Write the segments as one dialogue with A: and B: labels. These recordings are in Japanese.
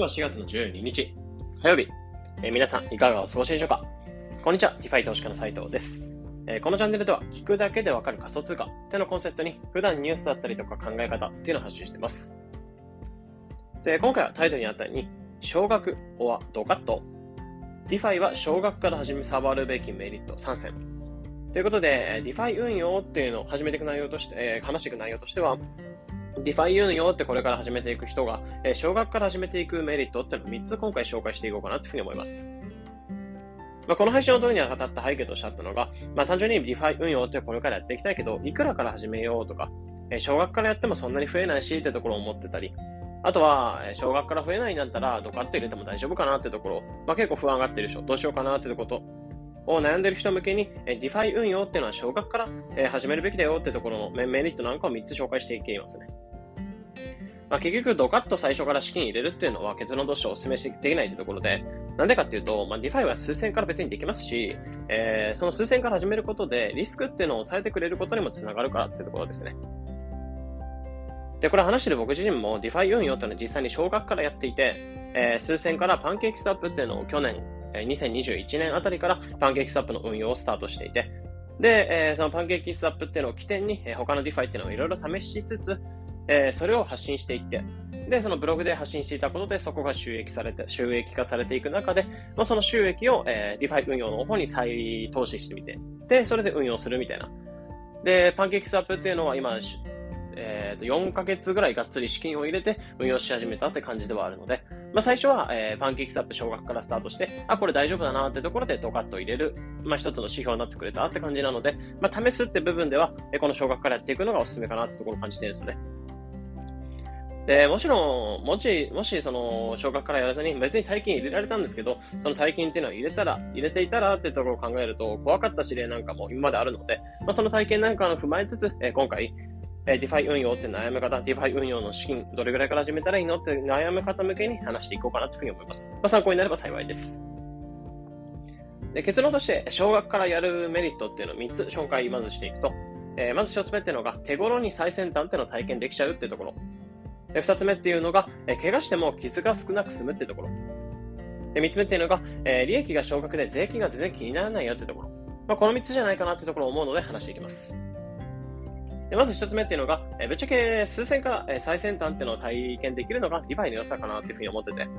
A: 今日は4月の12日、火曜日。えー皆さん、いかがお過ごしでしょうか？こんにちは、 DeFi 投資家の斉藤です。えーこのチャンネルでは、聞くだけでわかる仮想通貨ってのをコンセプトに、普段ニュースだったりとか考え方っていうのを発信しています。で、今回はタイトルにあったように、少額、 or ドカッと。DeFi は少額から触るべきメリット3選。ということで、え DeFi 運用っていうのを始めていく内容として、えー話していく内容としては、DeFi 運用ってこれから始めていく人が、えー少額から始めていくメリットっていうのを3つ今回紹介していこうかなというふうに思います。まあ、この配信を撮るに当たった背景としてあったのが、まあ、単純に DeFi 運用ってこれからやっていきたいけど、いくらから始めようとか、えー少額からやってもそんなに増えないしってところを思ってたり、あとは、えー少額から増えないんだったら、ドカッと入れても大丈夫かなってところ、まあ、結構不安がってる人、どうしようかなってこと、を悩んでる人向けに、えー DeFi 運用っていうのは少額から、えー始めるべきだよってところのメメリットなんかを3つ紹介していきますね。まあ、結局、ドカッと最初から資金入れるっていうのは結論としてお勧めしできないってところで、なんでかっていうと、まあ、 DeFi は数千から別にできますし、えーその数千から始めることで、リスクっていうのを抑えてくれることにもつながるからっていうところですね。で、これ話してる僕自身も DeFi 運用っていうのは実際に少額からやっていて、えー数千からパンケーキスワップっていうのを去年、2021年あたりからパンケーキスワップの運用をスタートしていて、で、えーそのパンケーキスタップっていうのを起点に、えー他の DeFi っていうのをいろいろ試しつつ、えーそれを発信していって、で、そのブログで発信していたことで、そこが収益されて、収益化されていく中で、まあ、その収益を、えー、DeFi 運用の方に再投資してみて、で、それで運用するみたいな。で、パンケーキスタップっていうのは今、えーと、4ヶ月ぐらいがっつり資金を入れて運用し始めたって感じではあるので、まあ、最初は、えーパンケーキスタップ少額からスタートして、あ、これ大丈夫だなってところでドカッと入れる、まあ、一つの指標になってくれたって感じなので、まあ、試すって部分では、えこの少額からやっていくのがおすすめかなってところを感じてるんですね。で、もちろん、もし、もし、その、少額からやらずに、別に大金入れられたんですけど、その大金っていうのを入れたら、入れていたらっていうところを考えると、怖かった事例なんかも今まであるので、まあ、その体験なんかを踏まえつつ、え今回、えー、DeFi 運用って悩む方、DeFi 運用の資金、どれぐらいから始めたらいいのって悩む方向けに話していこうかなというふうに思います。まあ、参考になれば幸いです。で結論として、少額からやるメリットっていうのを3つ紹介まずしていくと、えーまず1つ目っていうのが、手頃に最先端っていうのを体験できちゃうっていうところ。で2つ目っていうのが、え怪我しても傷が少なく済むっていうところ。で3つ目っていうのが、え利益が少額で税金が全然気にならないよっていうところ。まあ、この3つじゃないかなっていうところを思うので話していきます。でまず一つ目っていうのが、えぶっちゃけ数千から、え最先端っていうのを体験できるのが DeFi の良さかなっていうふうに思ってて、ま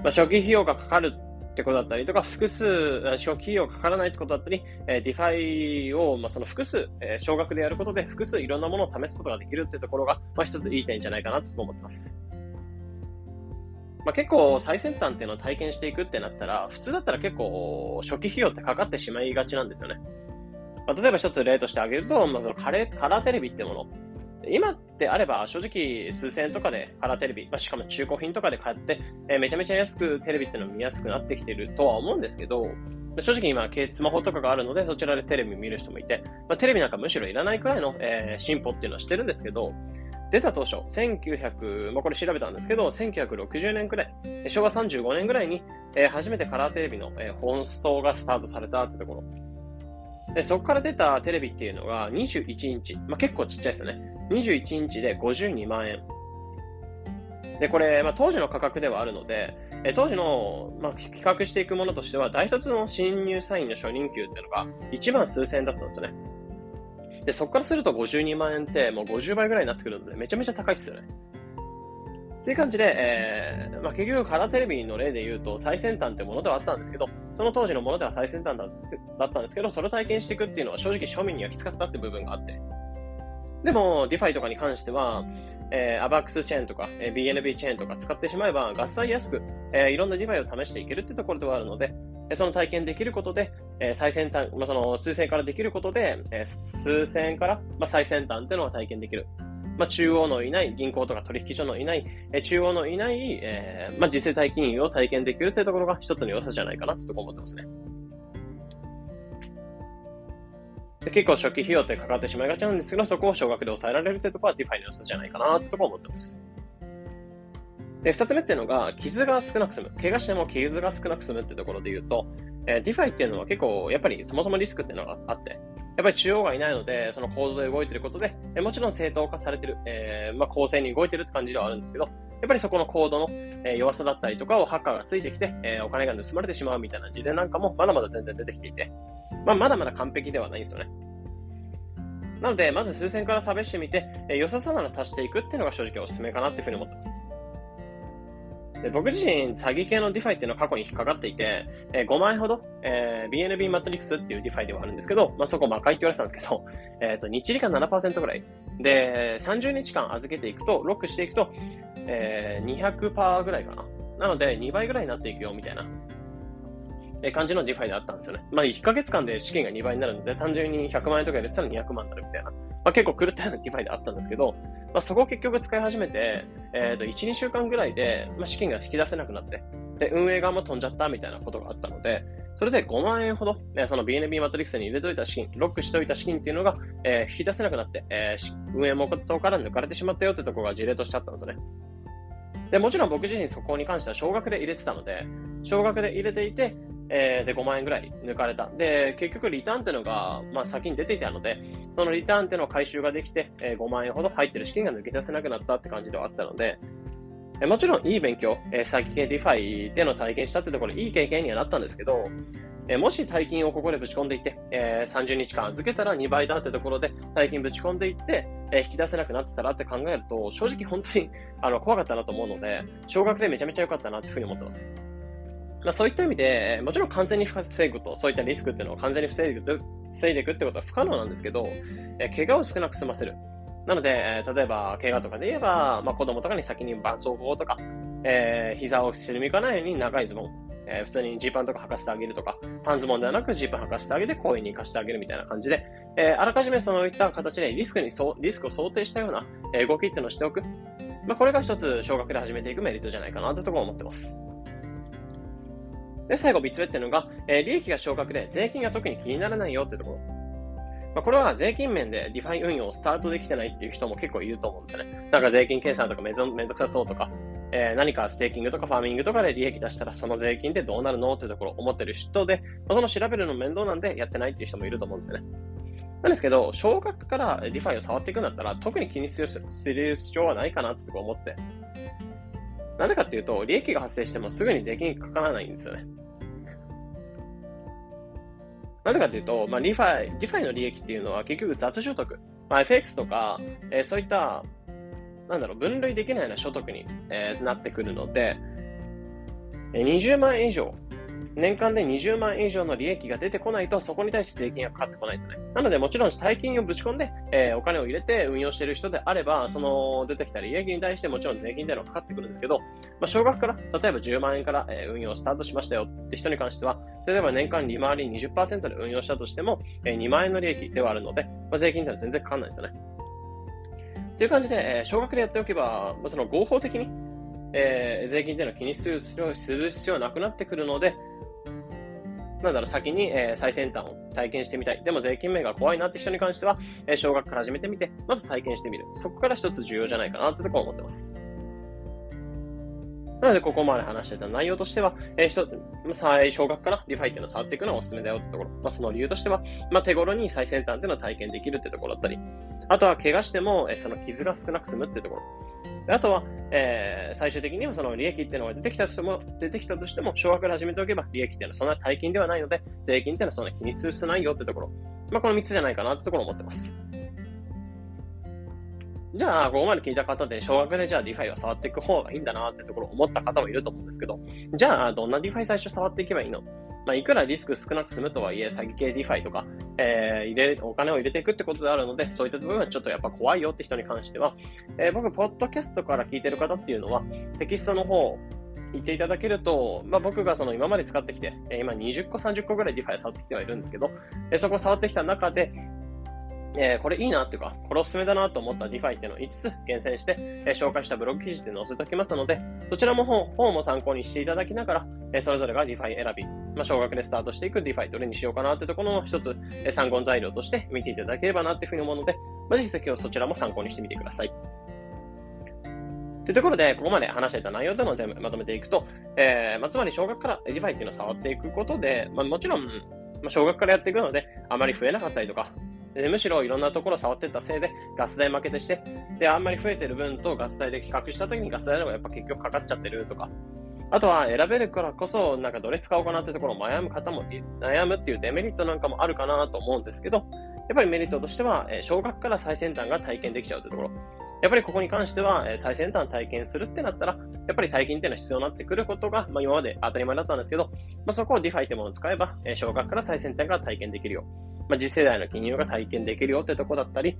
A: あ、初期費用がかかるってことだったりとか、複数、初期費用かからないってことだったり、えー DeFi を、まあ、その複数、え少額でやることで複数いろんなものを試すことができるってところが、まあ、一ついい点じゃないかなと思ってます。まあ、結構最先端っていうのを体験していくってなったら、普通だったら結構初期費用ってかかってしまいがちなんですよね。まあ、例えば一つ例として挙げると、まあ、そのカレーカラーテレビってもの。今であれば正直数千円とかでカラーテレビ、まあ、しかも中古品とかで買って、えーめちゃめちゃ安くテレビっての見やすくなってきてるとは思うんですけど、正直今、スマホとかがあるので、そちらでテレビ見る人もいて、まあ、テレビなんかむしろいらないくらいの、えー進歩っていうのはしてるんですけど、出た当初、1900、まあ、これ調べたんですけど、1960年くらい、昭和35年ぐらいに、えー初めてカラーテレビの、えー本ストがスタートされたってところ。で、そこから出たテレビっていうのが21インチ。まあ、結構ちっちゃいですよね。21インチで52万円。で、これ、まあ、当時の価格ではあるので、え当時の、まあ、比較していくものとしては、大卒の新入社員の初任給っていうのが1万数千円だったんですよね。で、そこからすると52万円ってもう50倍ぐらいになってくるので、めちゃめちゃ高いっすよね。っていう感じで、えーまあ、結局カラーテレビの例で言うと最先端ってものではあったんですけど、その当時のものでは最先端だったんですけど、それを体験していくっていうのは正直庶民にはきつかったって部分があって。でも、DeFi とかに関しては、えー、ABAX チェーンとか、えー BNB チェーンとか使ってしまえば、合切安く、えーいろんな DeFi を試していけるってところではあるので、えーその体験できることで、えー最先端、まあ、その数千からできることで、えー数千から、まあ、最先端っていうのを体験できる。まあ、中央のいない、銀行とか取引所のいない、えー中央のいない、えーまあ、実勢体金融を体験できるっていうところが一つの良さじゃないかなってとこ思ってますね。結構初期費用ってかかってしまいがちなんですけど、そこを少額で抑えられるってところは DeFi の良さじゃないかなってところ思ってます。で、二つ目っていうのが、傷が少なく済む。怪我しても傷が少なく済むってところで言うと、えー、DeFi っていうのは結構、やっぱりそもそもリスクっていうのがあって、やっぱり中央がいないので、その構造で動いてることで、えーもちろん正当化されてる、えーまあ、公正に動いてるって感じではあるんですけど、やっぱりそこのコードの、え弱さだったりとかをハッカーがついてきて、えお金が盗まれてしまうみたいな事例なんかもまだまだ全然出てきていて、まあ、まだまだ完璧ではないんですよね。なので、まず数千から試してみて、え良さそうなの足していくっていうのが正直おすすめかなっていうふうに思ってます。で僕自身、詐欺系の DeFi っていうのは過去に引っかかっていて、えー、5万円ほど、えー、BNB マトリックスっていう DeFi ではあるんですけど、まあ、そこ魔界って言われてたんですけど、えっ、ー、と、日利が7%ぐらい。で、30日間預けていくと、ロックしていくと、えー、200%ぐらいかな。なので、2倍ぐらいになっていくよ、みたいな。え感じの DeFi であったんですよね。まあ、1ヶ月間で資金が2倍になるので、単純に100万円とか入れてたら200万になるみたいな。まあ、結構狂ったような DeFi であったんですけど、まあ、そこを結局使い始めて、えっ、ー、と、1、2週間ぐらいで、まあ、資金が引き出せなくなって、で、運営側も飛んじゃったみたいなことがあったので、それで5万円ほど、えその BNB マトリックスに入れといた資金、ロックしておいた資金っていうのが、えー、引き出せなくなって、えー、運営元から抜かれてしまったよってところが事例としてあったんですよね。で、もちろん僕自身そこに関しては少額で入れてたので、少額で入れていて、えー、で、5万円ぐらい抜かれた。で、結局リターンっていうのが、まあ先に出ていたので、そのリターンっていうのを回収ができて、えー、5万円ほど入ってる資金が抜け出せなくなったって感じではあったので、えー、もちろんいい勉強、えー、詐欺系 DeFi での体験したってところ、いい経験にはなったんですけど、えー、もし大金をここでぶち込んでいって、えー、30日間預けたら2倍だってところで大金ぶち込んでいって、えー、引き出せなくなってたらって考えると、正直本当にあの怖かったなと思うので、少額でめちゃめちゃ良かったなっていうふうに思ってます。まあ、そういった意味で、もちろん完全に防ぐと、そういったリスクっていうのを完全に防いでいく防いでいくってことは不可能なんですけど、えー、怪我を少なく済ませる。なので、えー、例えば、怪我とかで言えば、まあ、子供とかに先に絆創膏とか、えー、膝を沈みかないように長いズボン、えー、普通にジーパンとか履かせてあげるとか、パンズボンではなくジーパン履かせてあげて公園に行かせてあげるみたいな感じで、えー、あらかじめそういった形でリスクにそリスクを想定したような、え動きっていうのをしておく。まあ、これが一つ少額で始めていくメリットじゃないかなというところを思ってます。で、最後3つ目っていうのが、えー、利益が少額で税金が特に気にならないよっていうところ。まあ、これは税金面で DeFi 運用をスタートできてないっていう人も結構いると思うんですよね。なんか税金計算とかめんどくさそうとか、えー、何かステーキングとかファーミングとかで利益出したらその税金でどうなるのってところ思ってる人で、まあ、その調べるの面倒なんでやってないっていう人もいると思うんですよね。なんですけど、少額から DeFi を触っていくんだったら、特に気にする必要はないかなって思ってて。なんでかっていうと、利益が発生してもすぐに税金かからないんですよね。なんでかっていうと、まあ、リファイ、ディファイの利益っていうのは結局雑所得。まあ、FX とか、えー、そういった、なんだろう、分類できないような所得に、えー、なってくるので、20万円以上年間で20万円以上の利益が出てこないと、そこに対して税金がかかってこないですよね。なので、もちろん大金をぶち込んで、えー、お金を入れて運用している人であれば、その出てきた利益に対してもちろん税金というのはかかってくるんですけど、まあ、少額から、例えば10万円から、えー、運用スタートしましたよって人に関しては、例えば年間利回り20%で運用したとしても、えー、2万円の利益ではあるので、まあ、税金というのは全然かかんないですよね。という感じで、えー、少額でやっておけば、その合法的に、えー、税金っていうのを気にするする必要はなくなってくるので、なんだろう、先に、えー、最先端を体験してみたい。でも税金面が怖いなって人に関しては、えー、少額から始めてみて、まず体験してみる。そこから一つ重要じゃないかなってところ思ってます。なので、ここまで話してた内容としては、えー、一、最少額から DeFi っていうのを触っていくのがおすすめだよってところ。まあ、その理由としては、まあ、手頃に最先端っていうのを体験できるってところだったり、あとは怪我しても、えー、その傷が少なく済むってところ。あとは、えー、最終的にはその利益っていうのが出てきたとしても、出てきたとしても、少額から始めておけば、利益っていうのはそんな大金ではないので、税金っていうのはそんな気にする必要ないよってところ。まあ、この3つじゃないかなってところを思ってます。じゃあ、ここまで聞いた方で、少額でじゃあ DeFi は触っていく方がいいんだなってところを思った方もいると思うんですけど、じゃあ、どんな DeFi 最初触っていけばいいの？まあ、いくらリスク少なく済むとはいえ、詐欺系 DeFi とか、えー、入れ、お金を入れていくってことであるので、そういった部分はちょっとやっぱ怖いよって人に関しては、えー、僕、ポッドキャストから聞いてる方っていうのは、テキストの方、言っていただけると、まあ、僕がその今まで使ってきて、今20個、30個ぐらい DeFi 触ってきてはいるんですけど、そこ触ってきた中で、えー、これいいなっていうか、これおすすめだなと思った DeFi っていうのを5つ厳選して、えー、紹介したブログ記事で載せておきますので、そちらも本本も参考にしていただきながら、えー、それぞれが DeFi 選び、まあ、少額でスタートしていく DeFi どれにしようかなってところの一つ、え参考材料として見ていただければなっていうふうに思うので、まあ、ぜひ今日そちらも参考にしてみてください。というところで、ここまで話していた内容というのを全部まとめていくと、えー、まあ、つまり少額から DeFi っていうのを触っていくことで、まあ、もちろん、まあ、少額からやっていくので、あまり増えなかったりとか、でむしろいろんなところ触ってったせいでガス代負けてして、で、あんまり増えてる分とガス代で比較した時にガス代の方がやっぱ結局かかっちゃってるとか、あとは選べるからこそ、なんかどれ使おうかなってところを悩む方も、悩むっていうデメリットなんかもあるかなと思うんですけど、やっぱりメリットとしては、え小学から最先端が体験できちゃうというところ。やっぱりここに関しては、え最先端体験するってなったら、やっぱり体験っていうのは必要になってくることが、まあ、今まで当たり前だったんですけど、まあ、そこを DeFi ってものを使えば、え小学から最先端が体験できるよ。まあ、次世代の金融が体験できるよってとこだったり、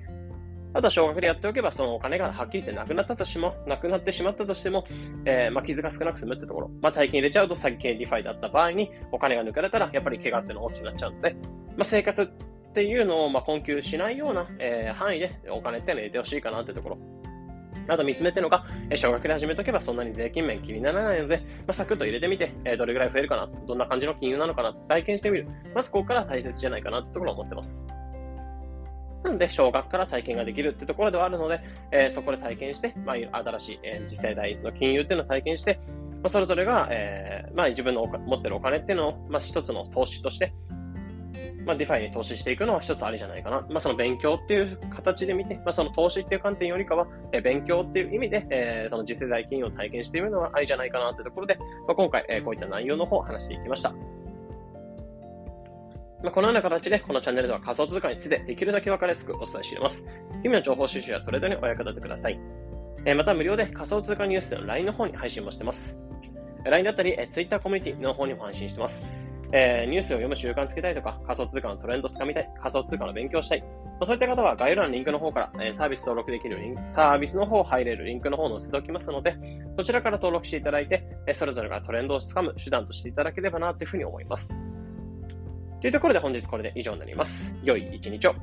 A: あとは少額でやっておけば、そのお金がはっきり言ってなくなったとしても、なくなってしまったとしても、えー、まあ、傷が少なく済むってところ。まあ、大金入れちゃうと詐欺系 DeFi だった場合に、お金が抜かれたら、やっぱり怪我っていうのが大きくなっちゃうので、まあ、生活っていうのを、ま困窮しないような、えー、範囲でお金っての入れてほしいかなってところ。あと3つ目っていうのが、え少額で始めとけばそんなに税金面気にならないので、まあ、サクッと入れてみて、えどれぐらい増えるかな、どんな感じの金融なのかな、体験してみる。まずここから大切じゃないかなってところを思ってます。なので、少額から体験ができるってところではあるので、えー、そこで体験して、まあ、新しい、えー、次世代の金融っていうのを体験して、まあ、それぞれが、えー、まあ、自分の持ってるお金っていうのを、まあ、一つの投資として、まあ、 DeFi に投資していくのは一つありじゃないかな。まあ、その勉強っていう形で見て、まあ、その投資っていう観点よりかは、え、勉強っていう意味で、えー、その次世代金融を体験しているのはありじゃないかなってところで、まあ、今回、えー、こういった内容の方を話していきました。まあ、このような形で、このチャンネルでは仮想通貨についてできるだけ分かりやすくお伝えしています。日々の情報収集やトレードにお役立てください。え、また無料で仮想通貨ニュースでの LINE の方に配信もしてます。LINE だったり、え Twitter コミュニティの方にも配信してます。えー、ニュースを読む習慣つけたいとか、仮想通貨のトレンドつかみたい、仮想通貨の勉強したい。まあ、そういった方は概要欄のリンクの方から、えー、サービス登録できるリンク、サービスの方入れるリンクの方を載せておきますので、そちらから登録していただいて、えー、それぞれがトレンドをつかむ手段としていただければなというふうに思います。というところで本日これで以上になります。良い一日を。